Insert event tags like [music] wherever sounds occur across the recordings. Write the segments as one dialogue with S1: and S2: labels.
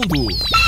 S1: Dia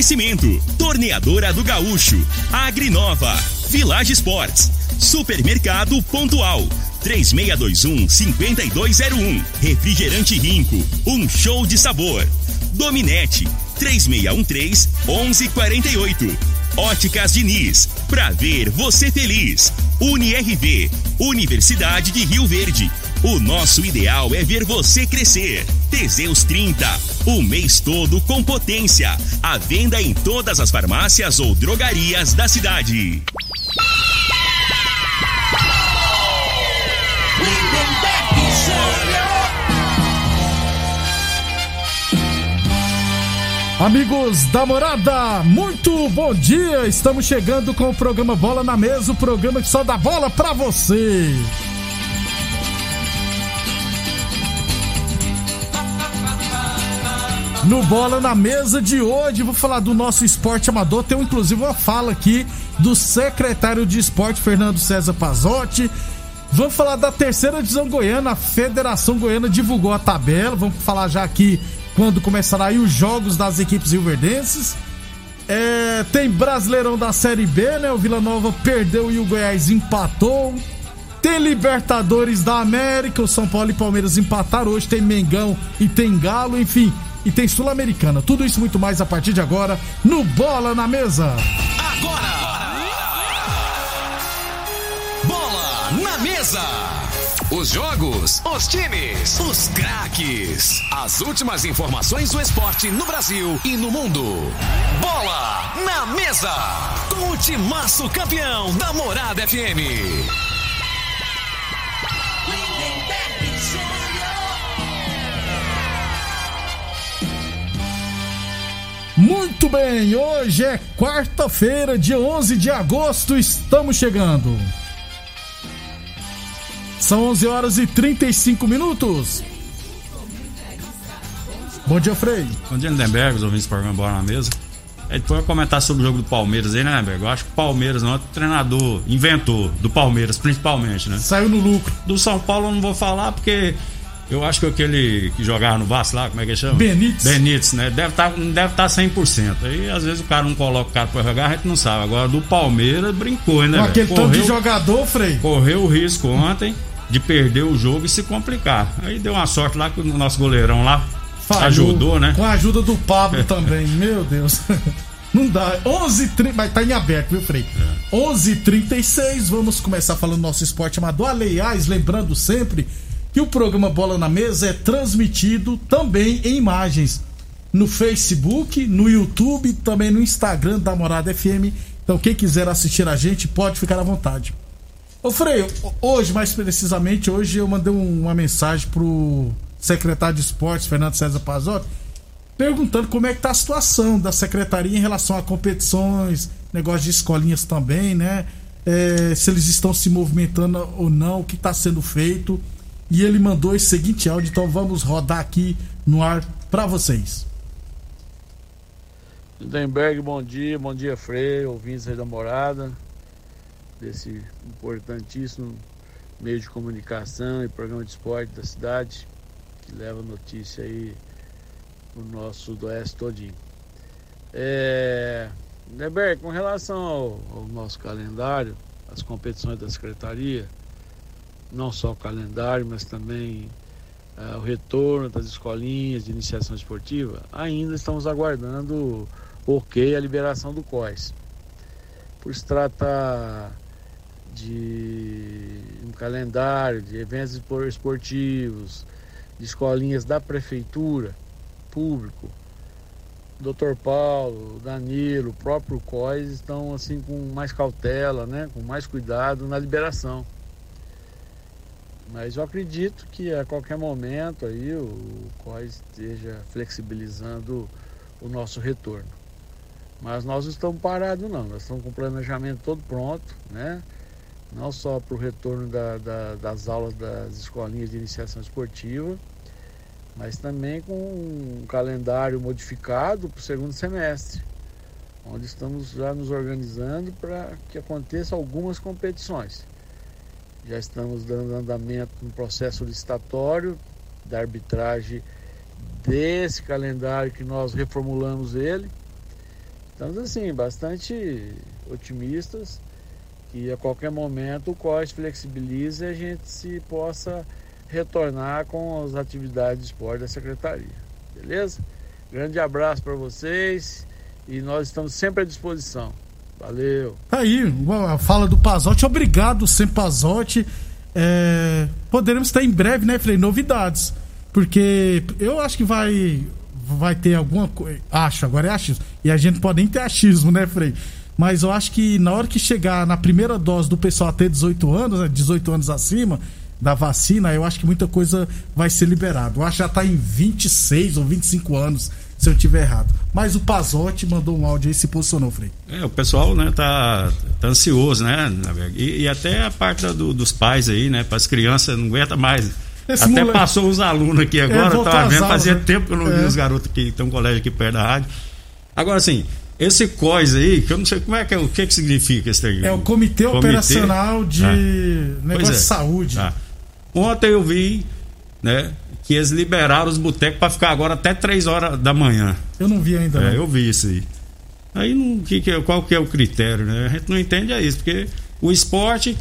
S2: Oferecimento: Torneadora do Gaúcho, Agrinova, Village Sports, Supermercado Pontual, 3621-5201, Refrigerante Rinco, um show de sabor. Dominete, 3613-1148. Óticas Diniz, pra ver você feliz. UniRV, Universidade de Rio Verde. O nosso ideal é ver você crescer. Teseus 30, o mês todo com potência. A venda em todas as farmácias ou drogarias da cidade.
S3: Amigos da morada, muito bom dia! Estamos chegando com o programa Bola na Mesa o programa que só dá bola pra você. No Bola na Mesa de hoje, vou falar do nosso esporte amador. Tem inclusive uma fala aqui do secretário de esporte, Fernando César Pazotti. Vamos falar da terceira divisão goiana. A Federação Goiana divulgou a tabela. Vamos falar já aqui quando começará aí os jogos das equipes rioverdenses. É, tem Brasileirão da Série B, né? O Vila Nova perdeu e o Goiás empatou. Tem Libertadores da América, o São Paulo e Palmeiras empataram hoje. Tem Mengão e tem Galo, enfim. E tem Sul-Americana. Tudo isso muito mais a partir de agora no Bola na Mesa.
S4: Bola na mesa. Os jogos, os times, os craques. As últimas informações do esporte no Brasil e no mundo. Bola na mesa. Com o timaço campeão da Morada FM.
S3: Muito bem, hoje é quarta-feira, dia 11 de agosto, estamos chegando. São 11 horas e 35 minutos. Bom dia, Frei.
S5: Bom dia, Lindenberg, os ouvintes do programa na Mesa. É, depois eu comentar sobre o jogo do Palmeiras aí, né, Lindenberg? Eu acho que o Palmeiras não é o treinador, inventor do Palmeiras, principalmente, né?
S3: Saiu no lucro.
S5: Do São Paulo eu não vou falar porque eu acho que aquele que jogava no Vasco lá, como é que chama?
S3: Benítez.
S5: Benítez, né? Deve estar deve tá 100%. Aí às vezes o cara não coloca o cara pra jogar, a gente não sabe. Agora do Palmeiras brincou, né?
S3: Com aquele tanto de jogador, Frei.
S5: correu o risco ontem de perder o jogo e se complicar. Aí deu uma sorte lá que o nosso goleirão lá
S3: Falhou.
S5: ajudou, né?
S3: Com a ajuda do Pablo também, [laughs] meu Deus. [laughs] Não dá. 11h30, mas tá em aberto, viu, Frei?
S5: É.
S3: 11h36, vamos começar falando do nosso esporte amador. Aliás, lembrando sempre que o programa Bola na Mesa é transmitido também em imagens no Facebook, no YouTube, também no Instagram da Morada FM. Então, quem quiser assistir a gente, pode ficar à vontade. Ô Frei, hoje, mais precisamente, hoje eu mandei um- uma mensagem pro secretário de esportes, Fernando César Pazotti, perguntando como é que tá a situação da secretaria em relação a competições, negócio de escolinhas também, né? É, se eles estão se movimentando ou não, o que está sendo feito. E ele mandou esse seguinte áudio, então vamos rodar aqui no ar para vocês.
S6: Lindenberg, bom dia, bom dia Frei, ouvintes aí da morada, desse importantíssimo meio de comunicação e programa de esporte da cidade, que leva notícia aí o nosso sudoeste todinho. É, Lindenberg, com relação ao, ao nosso calendário, as competições da secretaria, não só o calendário, mas também ah, o retorno das escolinhas de iniciação esportiva, ainda estamos aguardando o ok a liberação do COIS. Por se tratar de um calendário de eventos espor- esportivos, de escolinhas da prefeitura, público, Dr. Paulo, Danilo, o próprio COIS estão assim com mais cautela, né? com mais cuidado na liberação. Mas eu acredito que a qualquer momento aí o COIS esteja flexibilizando o nosso retorno. Mas nós não estamos parados não, nós estamos com o planejamento todo pronto, né? Não só para o retorno da- da- das aulas das escolinhas de iniciação esportiva, mas também com um calendário modificado para o segundo semestre, onde estamos já nos organizando para que aconteçam algumas competições. Já estamos dando andamento no processo licitatório da arbitragem desse calendário que nós reformulamos ele. Estamos assim, bastante otimistas que a qualquer momento o COS flexibilize e a gente se possa retornar com as atividades de esporte da Secretaria. Beleza? Grande abraço para vocês e nós estamos sempre à disposição. Valeu!
S3: Tá aí, a fala do Pazotti. Obrigado, sempre Pazotti. É, poderemos ter em breve, né, Frei, novidades. Porque eu acho que vai vai ter alguma coisa. Acho, agora é achismo. E a gente pode nem ter achismo, né, Frei? Mas eu acho que na hora que chegar na primeira dose do pessoal até 18 anos, né, 18 anos acima da vacina, eu acho que muita coisa vai ser liberada. Eu acho que já tá em 26 ou 25 anos, se eu tiver errado. Mas o Pazotti mandou um áudio aí e se posicionou, Frei.
S5: É, o pessoal, né, tá, tá ansioso, né? E, e até a parte do- dos pais aí, né? Para as crianças não aguenta mais.
S3: Esse
S5: até
S3: moleque-
S5: passou os alunos aqui agora,
S3: voltou
S5: tava vendo, fazia
S3: né?
S5: tempo que eu não vi
S3: É.
S5: os garotos que tem um colégio aqui perto da rádio. Agora, assim, esse COIS aí, que eu não sei como é que é, o que que significa esse aí?
S3: É o Comitê, Operacional de
S5: Ah.
S3: Negócio
S5: é.
S3: de Saúde.
S5: Tá. Ontem eu vi, né, que eles liberaram os botecos para ficar agora até 3 horas da manhã.
S3: Eu não vi ainda.
S5: É,
S3: não.
S5: eu vi isso aí. Aí não, que, que, qual que é o critério, né? A gente não entende é isso, porque o esporte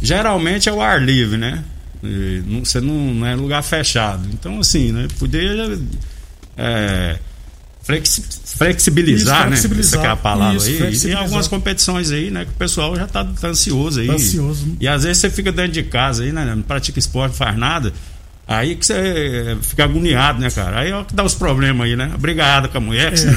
S5: geralmente é o ar livre, né? E não- Você não, não é lugar fechado. Então, assim, né? Poder é, flexi- flexibilizar,
S3: Isso,
S5: né?
S3: flexibilizar.
S5: Essa é a palavra
S3: Isso,
S5: aí. E tem algumas competições aí, né? Que o pessoal já tá, tá ansioso aí.
S3: Tá ansioso.
S5: E às vezes você fica dentro de casa aí, né? Não pratica esporte, não faz nada. Aí que você fica agoniado, né, cara? Aí é o que dá os problemas aí, né? Obrigado com a mulher. que senão-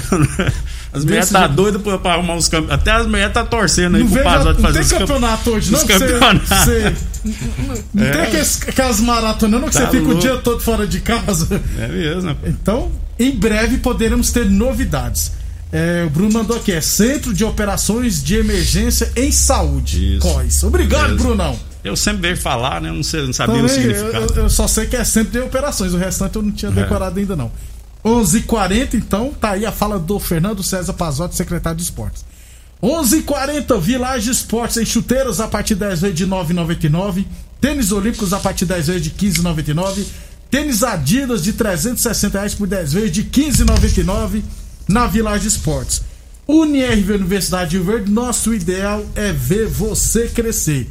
S5: As mulheres tá doidas pra, pra arrumar os campeonatos. Até as mulheres tá torcendo aí
S3: Não,
S5: pro Pazotti
S3: não
S5: fazer
S3: tem
S5: os campe-
S3: campeonato hoje, não? você-
S5: campeonatos.
S3: você- [laughs] não
S5: É.
S3: tem aqueles, aquelas maratonas, não? Que
S5: Tá
S3: você fica o
S5: louco.
S3: dia todo fora de casa.
S5: É mesmo, pô.
S3: Então, em breve poderemos ter novidades. É, o Bruno mandou aqui, é Centro de Operações de Emergência em Saúde.
S5: Isso.
S3: COIS. Obrigado,
S5: Beleza.
S3: Brunão.
S5: Eu sempre vejo falar, né? Eu não, sei, não sabia o
S3: Também, eu,
S5: significado.
S3: eu- eu só sei que é Centro de Operações, o restante eu não tinha
S5: É.
S3: decorado ainda não. 11:40 então, tá aí a fala do Fernando César Pazotti, secretário de Esportes. 11:40 Village Esportes em chuteiras a partir de 10 vezes de 9,99, tênis olímpicos a partir de 10 vezes de 15,99, tênis Adidas de 360 reais por 10 vezes de 15,99 na Village Esportes. UniRV Universidade de Verde, nosso ideal é ver você crescer.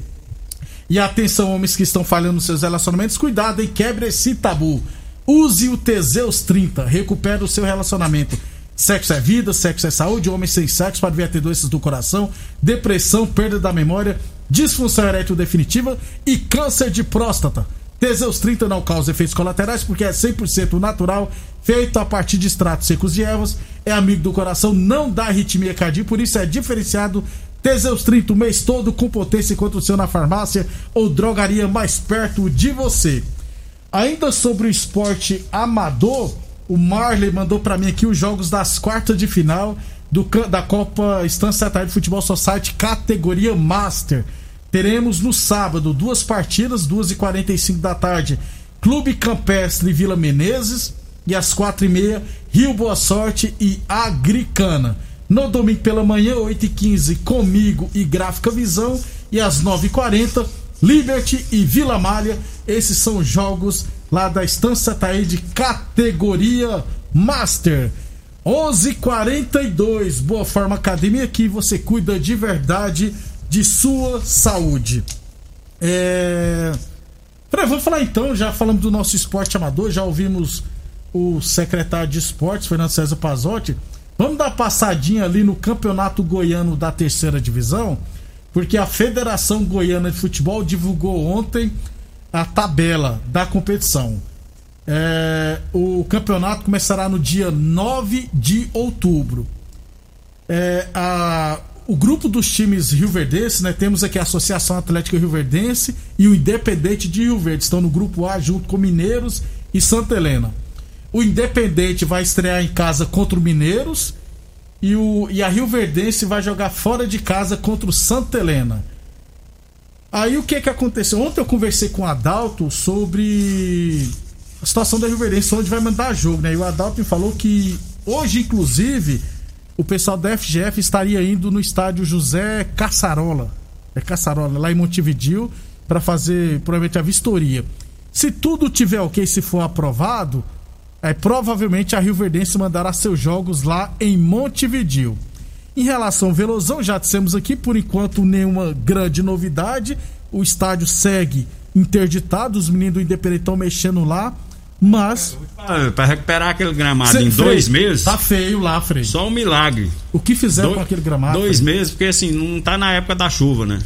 S3: E atenção, homens que estão falhando nos seus relacionamentos, cuidado e quebre esse tabu. Use o Teseus 30, recupera o seu relacionamento. Sexo é vida, sexo é saúde, homem sem sexo pode vir a ter doenças do coração, depressão, perda da memória, disfunção erétil definitiva e câncer de próstata. Teseus 30 não causa efeitos colaterais porque é 100% natural, feito a partir de extratos secos de ervas, é amigo do coração, não dá arritmia cardíaca, por isso é diferenciado Teseus 30 o mês todo com potência enquanto o seu na farmácia ou drogaria mais perto de você. Ainda sobre o esporte amador, o Marley mandou pra mim aqui os jogos das quartas de final do, da Copa Estância Tarde Futebol Society categoria Master. Teremos no sábado duas partidas, 2h45 da tarde, Clube Campestre Vila Menezes e às 4h30, Rio Boa Sorte e Agricana. No domingo pela manhã, 8h15, comigo e Gráfica Visão. E às 9h40, Liberty e Vila Malha. Esses são os jogos lá da Estância Taíde, categoria Master. 11:42 Boa Forma Academia, que você cuida de verdade de sua saúde. É. Peraí, vamos falar então, já falamos do nosso esporte amador, já ouvimos o secretário de esportes, Fernando César Pazotti. Vamos dar passadinha ali no campeonato goiano da terceira divisão, porque a Federação Goiana de Futebol divulgou ontem a tabela da competição. É, o campeonato começará no dia 9 de outubro. É, a- o grupo dos times rioverdenses, né? Temos aqui a Associação Atlética Rioverdense e o Independente de Rio Verde. Estão no grupo A junto com Mineiros e Santa Helena. O Independente vai estrear em casa contra o Mineiros e, o, e a Rio Verdense vai jogar fora de casa contra o Santa Helena. Aí o que que aconteceu? Ontem eu conversei com o Adalto sobre a situação da Rio Verdense, onde vai mandar jogo, né? E o Adalto me falou que hoje, inclusive, o pessoal da FGF estaria indo no estádio José Caçarola. É Caçarola, lá em Montevidil, para fazer provavelmente a vistoria. Se tudo tiver ok, se for aprovado, é, provavelmente a Rio Verdense mandará seus jogos lá em Montevidil. Em relação ao Velozão, já dissemos aqui, por enquanto nenhuma grande novidade. O estádio segue interditado, os meninos do Independente estão mexendo lá, mas.
S5: Pra recuperar aquele gramado
S3: Cê-
S5: em dois
S3: Frei,
S5: meses,
S3: Tá feio lá, Frei.
S5: só um milagre.
S3: O que fizeram
S5: Dois-
S3: com aquele gramado?
S5: Dois
S3: Frei?
S5: meses, porque assim, não tá na época da chuva, né?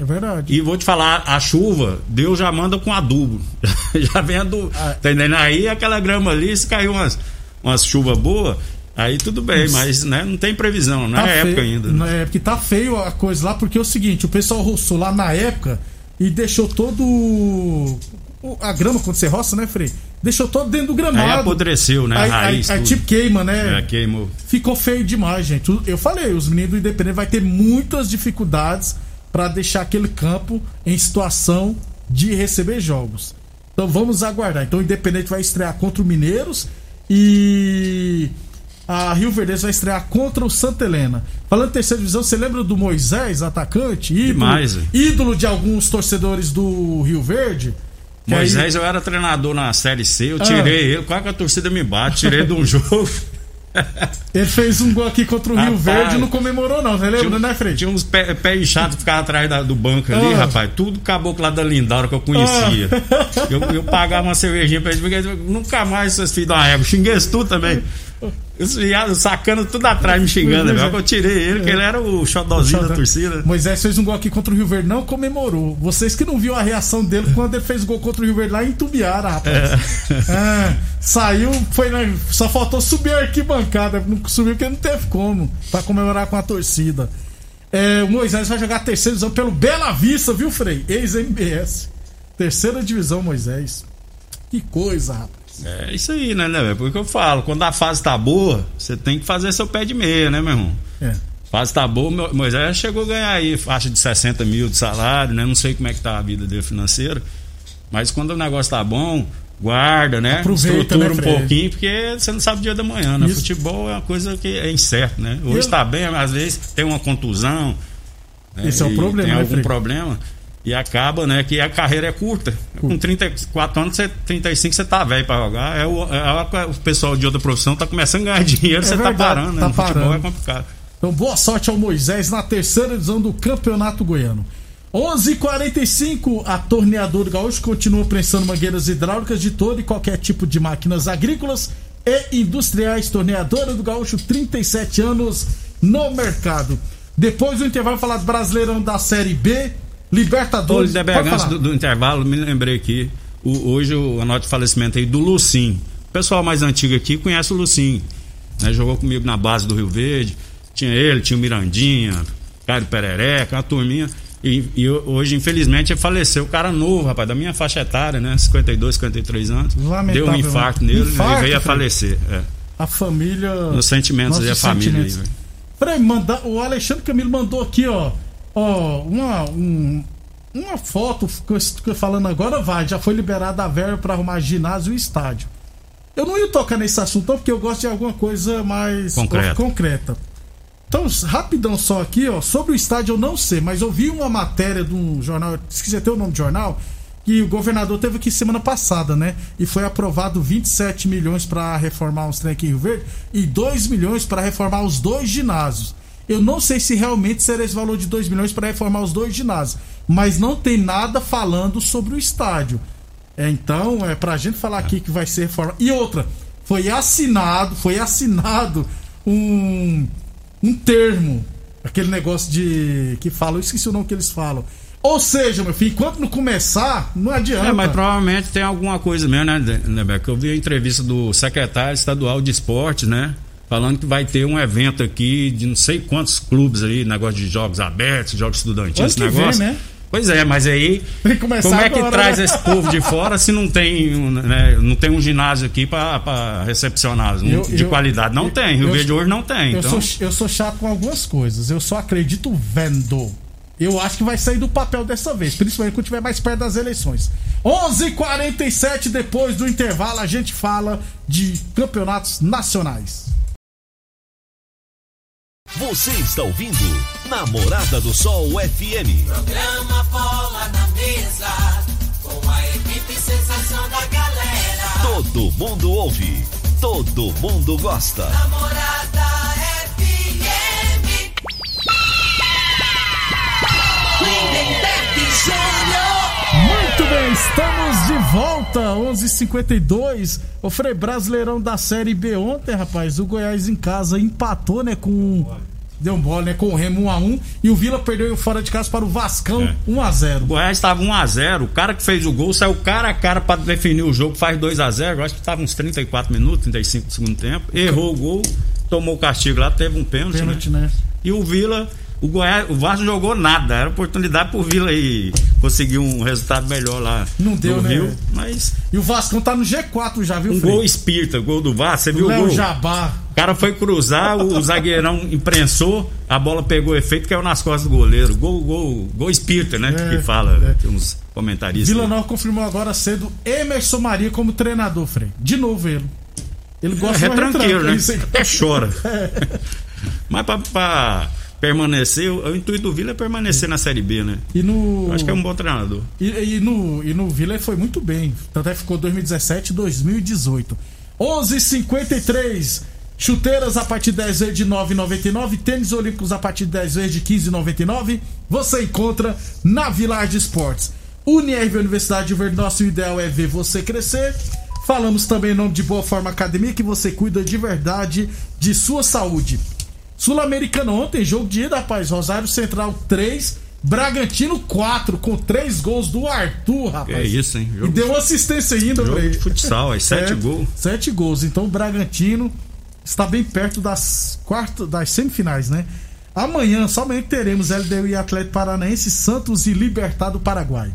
S3: É verdade.
S5: E vou te falar, a chuva, Deus já manda com adubo. [laughs] já vem adubo.
S3: Ah.
S5: Tá entendendo? Aí aquela grama ali, se caiu umas, umas chuvas boas, aí tudo bem, mas né, não tem previsão, não
S3: Tá
S5: é época ainda. Né?
S3: é porque tá feio a coisa lá, porque é o seguinte, o pessoal roçou lá na época e deixou todo. A grama, quando você roça, né, Frei? Deixou todo dentro do gramado.
S5: Aí apodreceu, né?
S3: Aí,
S5: raiz.
S3: aí- aí tipo queima, né?
S5: É, queimou.
S3: Ficou feio demais, gente. Eu falei, os meninos do Independente vai ter muitas dificuldades pra deixar aquele campo em situação de receber jogos. Então vamos aguardar. Então o Independente vai estrear contra o Mineiros e a Rio Verde vai estrear contra o Santa Helena. Falando em terceira divisão, você lembra do Moisés, atacante? Ídolo,
S5: Demais,
S3: ídolo de alguns torcedores do Rio Verde? Que aí-
S5: Moisés, eu era treinador na Série C, eu
S3: Ah.
S5: tirei ele, quase que a torcida me bate, tirei de um [laughs] jogo.
S3: Ele fez um gol aqui contra o Rio
S5: Rapaz.
S3: Verde e não comemorou, não. Você lembra, né, Fred?
S5: Tinha uns pé, pé inchado que ficava atrás da- do banco ali,
S3: Ah.
S5: rapaz. Tudo caboclo lá da Lindaura que eu conhecia. Eu, eu pagava uma cervejinha pra eles, porque nunca mais seus filhos da égua. Xinguei isso tudo também. [laughs] Os viados sacando tudo atrás, me xingando.
S3: Pois é.
S5: velho. Eu tirei ele, que ele era o xodózinho da torcida.
S3: Moisés fez um gol aqui contra o Rio Verde, não comemorou. Vocês que não viram a reação dele quando ele fez gol contra o Rio Verde lá em Tubiara, rapaz. É, saiu, foi só faltou subir a arquibancada. Não subiu porque não teve como pra comemorar com a torcida. É, o Moisés vai jogar terceira divisão pelo Bela Vista, viu, Frei? Ex-MBS. Terceira divisão, Moisés. Que coisa, rapaz.
S5: É isso aí, né, né, velho? Porque eu falo, quando a fase tá boa, você tem que fazer seu pé de meia, né, meu irmão?
S3: É.
S5: fase tá boa, Mo- Moisés chegou a ganhar aí faixa de 60 mil de salário, né? Não sei como é que tá a vida dele financeira. Mas quando o negócio tá bom, guarda, né?
S3: Aproveita,
S5: Estrutura
S3: né,
S5: um
S3: Fred?
S5: pouquinho, porque você não sabe o dia da manhã, né?
S3: Isso.
S5: Futebol é uma coisa que é incerto, né? Hoje
S3: Eu-
S5: tá bem, às vezes tem uma contusão. né?
S3: Esse é o problema,
S5: Tem
S3: né,
S5: algum
S3: Fred?
S5: problema. E acaba, né, que a carreira é curta. Com 34 anos, você, 35, você tá velho pra jogar. É o, é o pessoal de outra profissão tá começando a ganhar [laughs] dinheiro, você
S3: É verdade,
S5: tá parando, né?
S3: tá
S5: no futebol
S3: parando.
S5: é complicado.
S3: Então, boa sorte ao Moisés na terceira edição do Campeonato Goiano. 11:45 a torneadora Gaúcho continua prensando mangueiras hidráulicas de todo e qualquer tipo de máquinas agrícolas e industriais. Torneadora do Gaúcho, 37 anos no mercado. Depois do intervalo, falar do Brasileirão da Série B, Libertadores.
S5: Antes
S3: falar.
S5: do, do intervalo, me lembrei aqui. o- hoje o- a nota de falecimento aí do Lucim. O pessoal mais antigo aqui conhece o Lucim. Né, jogou comigo na base do Rio Verde. Tinha ele, tinha o Mirandinha, Caio Perereca, uma turminha. E, e hoje, infelizmente, ele faleceu. O cara novo, rapaz, da minha faixa etária, né? 52, 53 anos. Deu um
S3: né?
S5: infarto nele
S3: Infarto,
S5: e veio a falecer. É.
S3: A família.
S5: Nos sentimentos aí, a família aí,
S3: sentimentos.
S5: velho.
S3: Peraí, manda, o Alexandre Camilo mandou aqui, ó. Ó, uma, um- uma foto que eu estou falando agora, vai. Já foi liberada a verba para arrumar ginásio e estádio. Eu não ia tocar nesse assunto, porque eu gosto de alguma coisa mais
S5: Concreta.
S3: concreta. Então, rapidão só aqui, ó. Sobre o estádio eu não sei, mas eu vi uma matéria de um jornal, esqueci até o nome do jornal, que o governador teve aqui semana passada, né? E foi aprovado 27 milhões para reformar uns trem aqui em Rio Verde e 2 milhões para reformar os dois ginásios. Eu não sei se realmente será esse valor de 2 milhões para reformar os dois ginásios, mas não tem nada falando sobre o estádio. É, então, é pra gente falar aqui que vai ser reforma. E outra, foi assinado, foi assinado um, um termo, aquele negócio de que falam, eu esqueci o nome que eles falam, Ou seja, meu filho, enquanto não começar, não adianta.
S5: É, mas provavelmente tem alguma coisa mesmo, né, Nebeco? Eu vi a entrevista do secretário estadual de esportes, né? Falando que vai ter um evento aqui de não sei quantos clubes aí, negócio de jogos abertos, jogos estudantis, esse
S3: que vem,
S5: negócio.
S3: né?
S5: Pois é, mas aí.
S3: Que
S5: como é que
S3: agora,
S5: traz
S3: né?
S5: esse povo de fora se não tem, um, né, não tem um ginásio aqui para recepcioná-los um
S3: Eu-
S5: de
S3: eu-
S5: qualidade? Não
S3: eu-
S5: tem. Rio Verde hoje não tem.
S3: Eu,
S5: Então,
S3: sou, eu sou chato com algumas coisas. Eu só acredito vendo. Eu acho que vai sair do papel dessa vez, principalmente quando estiver mais perto das eleições. 11:47 depois do intervalo a gente fala de campeonatos nacionais.
S2: Você está ouvindo Namorada do Sol FM.
S7: Programa Bola na Mesa, com a equipe sensação da galera.
S2: Todo mundo ouve, todo mundo gosta.
S7: Namorada FM.
S3: Volta, 11:52. O Frei Brasileirão da Série B ontem, rapaz, o Goiás em casa empatou, né, com deu um bola, né, com o Remo 1 a 1 e o Vila perdeu fora de casa para o Vascão
S5: É.
S3: 1 a 0.
S5: o Goiás estava 1x0. O cara que fez o gol saiu cara a cara para definir o jogo, faz 2x0. Acho que estava uns 34 minutos, 35 do segundo tempo. Errou o gol, tomou o castigo lá, teve um pênalti.
S3: Pênalti,
S5: né?
S3: né?
S5: E o Vila, o Goiás, o Vasco não jogou nada. Era oportunidade pro Vila aí conseguir um resultado melhor lá
S3: Não deu, né?
S5: Rio. Mas
S3: E o Vascão tá no G4 já, viu,
S5: um
S3: Frei?
S5: gol espírita, gol do Vasco. Você viu o gol?
S3: Jabá.
S5: O cara foi cruzar, o [laughs] zagueirão imprensou, a bola pegou efeito e caiu nas costas do goleiro. Gol, gol, gol espírita, né?
S3: É,
S5: que fala,
S3: é.
S5: tem uns comentaristas.
S3: Vila Nova confirmou agora cedo Emerson Maria como treinador, Frei. De novo ele. Ele gosta
S5: é
S3: de
S5: tranquilo,
S3: retranca,
S5: né? Até chora. [laughs] Mas pra, pra permanecer, o, intuito do Vila é permanecer na Série B, né?
S3: E no.
S5: Eu acho que é um bom treinador.
S3: E, e no, e no Vila ele foi muito bem. Tanto é que ficou 2017 e 2018. 11:53 Chuteiras a partir de 10 vezes de 9,99. Tênis Olímpicos a partir de 10 vezes de 15,99. Você encontra na Village Esportes. Unirv Universidade de Verde. Nosso ideal é ver você crescer. Falamos também em nome de Boa Forma Academia, que você cuida de verdade de sua saúde. Sul-Americano ontem, jogo de ida, rapaz. Rosário Central 3, Bragantino 4, com 3 gols do Arthur, rapaz.
S5: É isso, hein?
S3: E
S5: Jogo,
S3: deu uma assistência ainda,
S5: jogo
S3: Frei.
S5: de futsal, é sete [laughs]
S3: É,
S5: gols.
S3: Sete gols. Então o Bragantino está bem perto das quartas, das semifinais, né? Amanhã somente teremos LDU e Atlético Paranaense, Santos e Libertad do Paraguai.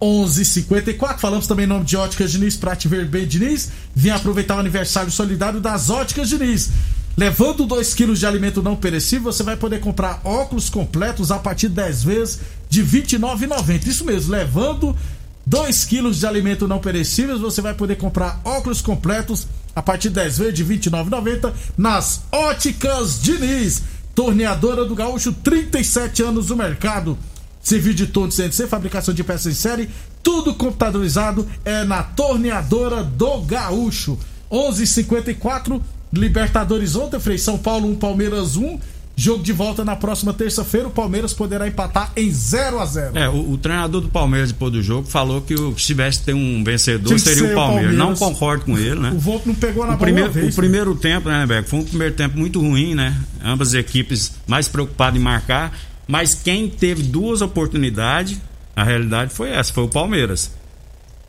S3: 11:54 Falamos também em nome de Óticas Diniz, Prate Ver bem Diniz. Vem aproveitar o aniversário solidário das Óticas Diniz. Levando 2 quilos de alimento não perecível, você vai poder comprar óculos completos a partir de 10 vezes de R$ 29,90. Isso mesmo, levando 2 quilos de alimento não perecível, você vai poder comprar óculos completos a partir de 10 vezes de R$ 29,90 nas Óticas Diniz. Torneadora do Gaúcho, 37 anos no mercado. Serviço de torno CNC, fabricação de peças em série, tudo computadorizado é na Torneadora do Gaúcho. 11:54 Libertadores ontem, Frei São Paulo 1, Palmeiras 1. Jogo de volta na próxima terça-feira. O Palmeiras poderá empatar em 0 a 0
S5: É, o, o treinador do Palmeiras depois do jogo falou que o- se tivesse ter um vencedor seria
S3: ser
S5: o
S3: o
S5: Palmeiras. Não
S3: Palmeiras.
S5: concordo com ele, né?
S3: O Volpe não pegou na
S5: O primeiro,
S3: vez.
S5: o primeiro tempo, né, Beco? Foi um primeiro tempo muito ruim, né? Ambas as equipes mais preocupadas em marcar. Mas quem teve duas oportunidades, a realidade foi essa, foi o Palmeiras.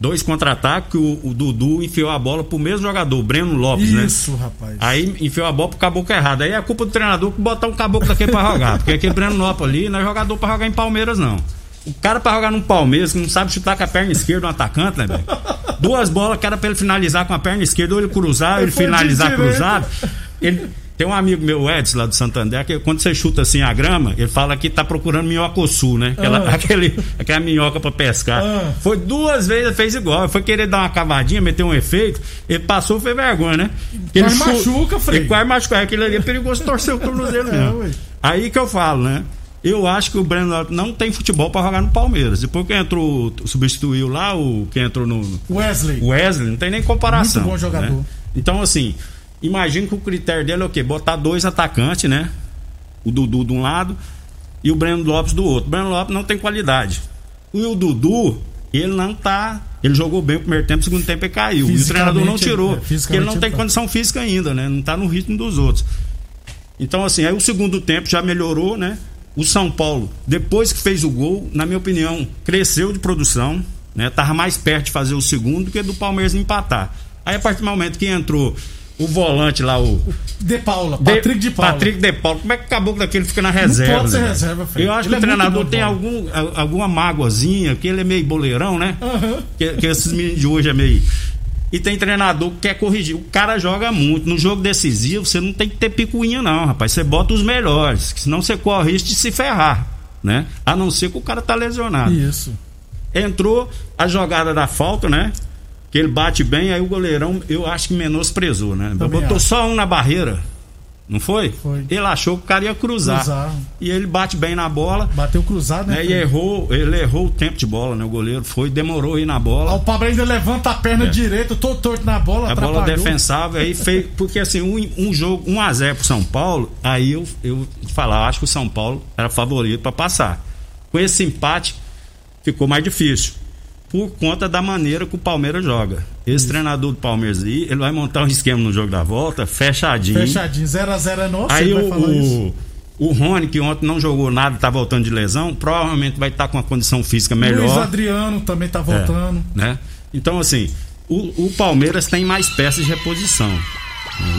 S5: Dois contra-ataques, o, o Dudu enfiou a bola pro mesmo jogador, o Breno Lopes, né?
S3: Isso, rapaz.
S5: Aí enfiou a bola pro caboclo errado. Aí é culpa do treinador que botar um caboclo daquele pra jogar. Porque aquele Breno Lopes ali não é jogador pra jogar em Palmeiras, não. O cara pra jogar num Palmeiras que não sabe chutar com a perna esquerda um atacante, né, velho? Duas bolas que era pra ele finalizar com a perna esquerda, ou ele cruzar, ou ele finalizar cruzado. Ele, tem um amigo meu, Edson, lá do Santander, que quando você chuta assim a grama, ele fala que tá procurando minhocoçu, né? Aquela,
S3: Ah. [laughs]
S5: aquele, aquela minhoca pra pescar.
S3: Ah.
S5: Foi duas vezes, fez igual. Foi querer dar uma cavadinha, meter um efeito, ele passou, fez vergonha, né? Ele
S3: Quase
S5: chu-
S3: machuca, Frei.
S5: Ele quase machuca. Aquilo ali é perigoso torcer o tornozelo [laughs]
S3: É,
S5: mesmo.
S3: ué.
S5: Aí que eu falo, né? Eu acho que o Breno não tem futebol pra jogar no Palmeiras. Depois que entrou, substituiu lá, o que entrou no,
S3: Wesley.
S5: Wesley, não tem nem comparação.
S3: Muito bom jogador.
S5: né? Então, assim, imagino que o critério dele é o quê? Botar dois atacantes, né? O Dudu de um lado e o Breno Lopes do outro. O Breno Lopes não tem qualidade. E o Dudu, ele não tá. Ele jogou bem o primeiro tempo, o segundo tempo ele caiu. E o treinador não
S3: Fisicamente,
S5: tirou.
S3: é,
S5: porque ele não
S3: ele
S5: tem condição física ainda, né? Não tá no ritmo dos outros. Então, assim, aí o segundo tempo já melhorou, né? O São Paulo, depois que fez o gol, na minha opinião, cresceu de produção, né? Tava mais perto de fazer o segundo do que do Palmeiras empatar. Aí a partir do momento que entrou o volante lá, o
S3: De Paula, Patrick de, Paula.
S5: Patrick de Paula. Como é que acabou daquele fica na reserva?
S3: pode ser
S5: né?
S3: reserva, Fred.
S5: Eu acho
S3: Ele
S5: que o
S3: é
S5: treinador
S3: de
S5: tem algum, alguma mágoazinha, que ele é meio boleirão, né?
S3: Aham.
S5: Que, que esses meninos de hoje é meio. E tem treinador que quer corrigir. O cara joga muito. No jogo decisivo, você não tem que ter picuinha, não, rapaz. Você bota os melhores. que Senão você corre risco de se ferrar. Né? A não ser que o cara tá lesionado.
S3: Isso.
S5: Entrou a jogada da falta, né? Que ele bate bem, aí o goleirão, eu acho que menosprezou, né?
S3: Também
S5: Botou
S3: acho.
S5: só um na barreira. Não foi?
S3: Foi.
S5: Ele achou que o cara ia cruzar.
S3: Cruzar.
S5: E ele bate bem na bola.
S3: Bateu cruzado, né?
S5: Né? E errou, ele errou o tempo de bola, né? O goleiro foi, demorou a ir na bola.
S3: Ah, O Pablo ainda levanta a perna direita, todo torto na bola,
S5: É. A bola defensável aí fez. Porque assim, um, um jogo 1x0 pro São Paulo, aí eu, eu falar, acho que o São Paulo era favorito para passar. Com esse empate, ficou mais difícil. Por conta da maneira que o Palmeiras joga. Esse treinador do Palmeiras aí, ele vai montar um esquema no jogo da volta, fechadinho.
S3: Fechadinho, 0x0 é nosso,
S5: Aí o,
S3: isso.
S5: o, o Rony, que ontem não jogou nada, tá voltando de lesão, provavelmente vai estar com uma condição física melhor.
S3: Luiz Adriano também tá voltando.
S5: né? Então, assim, o, o Palmeiras tem mais peças de reposição.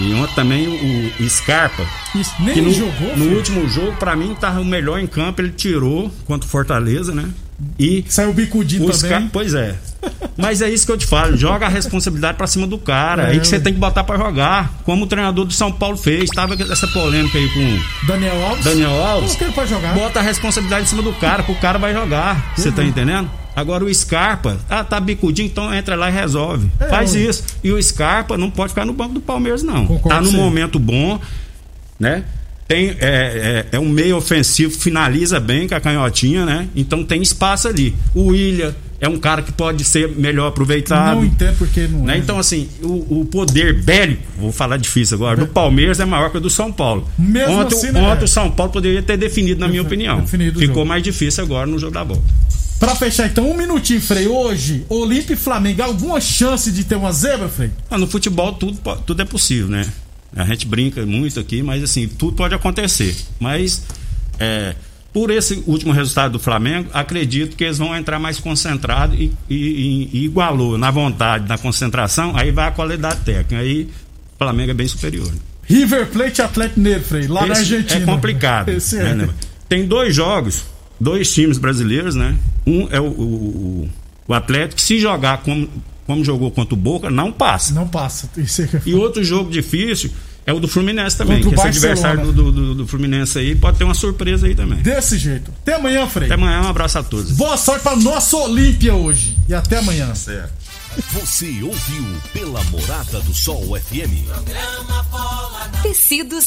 S5: E ontem também o, o Scarpa,
S3: Isso, nem
S5: que no,
S3: jogou,
S5: no
S3: filho.
S5: último jogo, pra mim, tava o melhor em campo, ele tirou contra o Fortaleza, né? E
S3: Saiu bicudinho também.
S5: Scarpa, pois é. Mas é isso que eu te falo, joga a responsabilidade pra cima do cara.
S3: É,
S5: aí que você tem que botar pra jogar, como o treinador do São Paulo fez. Tava essa polêmica aí com
S3: Daniel Alves.
S5: Daniel Alves.
S3: Quero pra jogar.
S5: Bota a responsabilidade em cima do cara, pro cara vai jogar. Você
S3: Uhum.
S5: tá entendendo? Agora o Scarpa, ah, tá bicudinho, então entra lá e resolve.
S3: É,
S5: Faz isso. E o Scarpa não pode ficar no banco do Palmeiras, não.
S3: Concordo
S5: tá
S3: você.
S5: momento bom, né? Tem, é, é, é um meio ofensivo, finaliza bem com a canhotinha, né? Então tem espaço ali. O William é um cara que pode ser melhor aproveitado.
S3: Não entendo porque não
S5: Né?
S3: é.
S5: Então, assim, o, o poder bélico, vou falar difícil agora, do Palmeiras é maior que o do São Paulo.
S3: Mesmo
S5: ontem
S3: assim, né,
S5: ontem o São Paulo poderia ter definido, na minha opinião. Ficou
S3: jogo.
S5: mais difícil agora no jogo da bola.
S3: Pra fechar então, um minutinho, Frei. Hoje, Olímpia e Flamengo, alguma chance de ter uma zebra, Frei?
S5: Ah, No futebol tudo, tudo é possível, né? A gente brinca muito aqui, mas assim, tudo pode acontecer. Mas é, por esse último resultado do Flamengo, acredito que eles vão entrar mais concentrados e, e- e igualou na vontade, na concentração, aí vai a qualidade técnica. Aí o Flamengo é bem superior. né?
S3: River Plate e Atlético Mineiro, Frei, lá na
S5: Esse
S3: Argentina.
S5: É complicado. [laughs]
S3: Esse é.
S5: né? Tem dois jogos, dois times brasileiros, né? Um é o, o, o Atlético, que se jogar como, como jogou contra o Boca, não passa.
S3: Não passa. Isso é que
S5: E outro jogo difícil é o do Fluminense também.
S3: Contra o
S5: que esse adversário do, do, do Fluminense aí pode ter uma surpresa aí também.
S3: Desse jeito. Até amanhã, Frei.
S5: Até amanhã, um abraço a todos.
S3: Boa sorte para nossa Olímpia hoje. E até amanhã.
S2: Você ouviu pela Morada do Sol FM.
S7: Programa Bola na
S8: Tecidos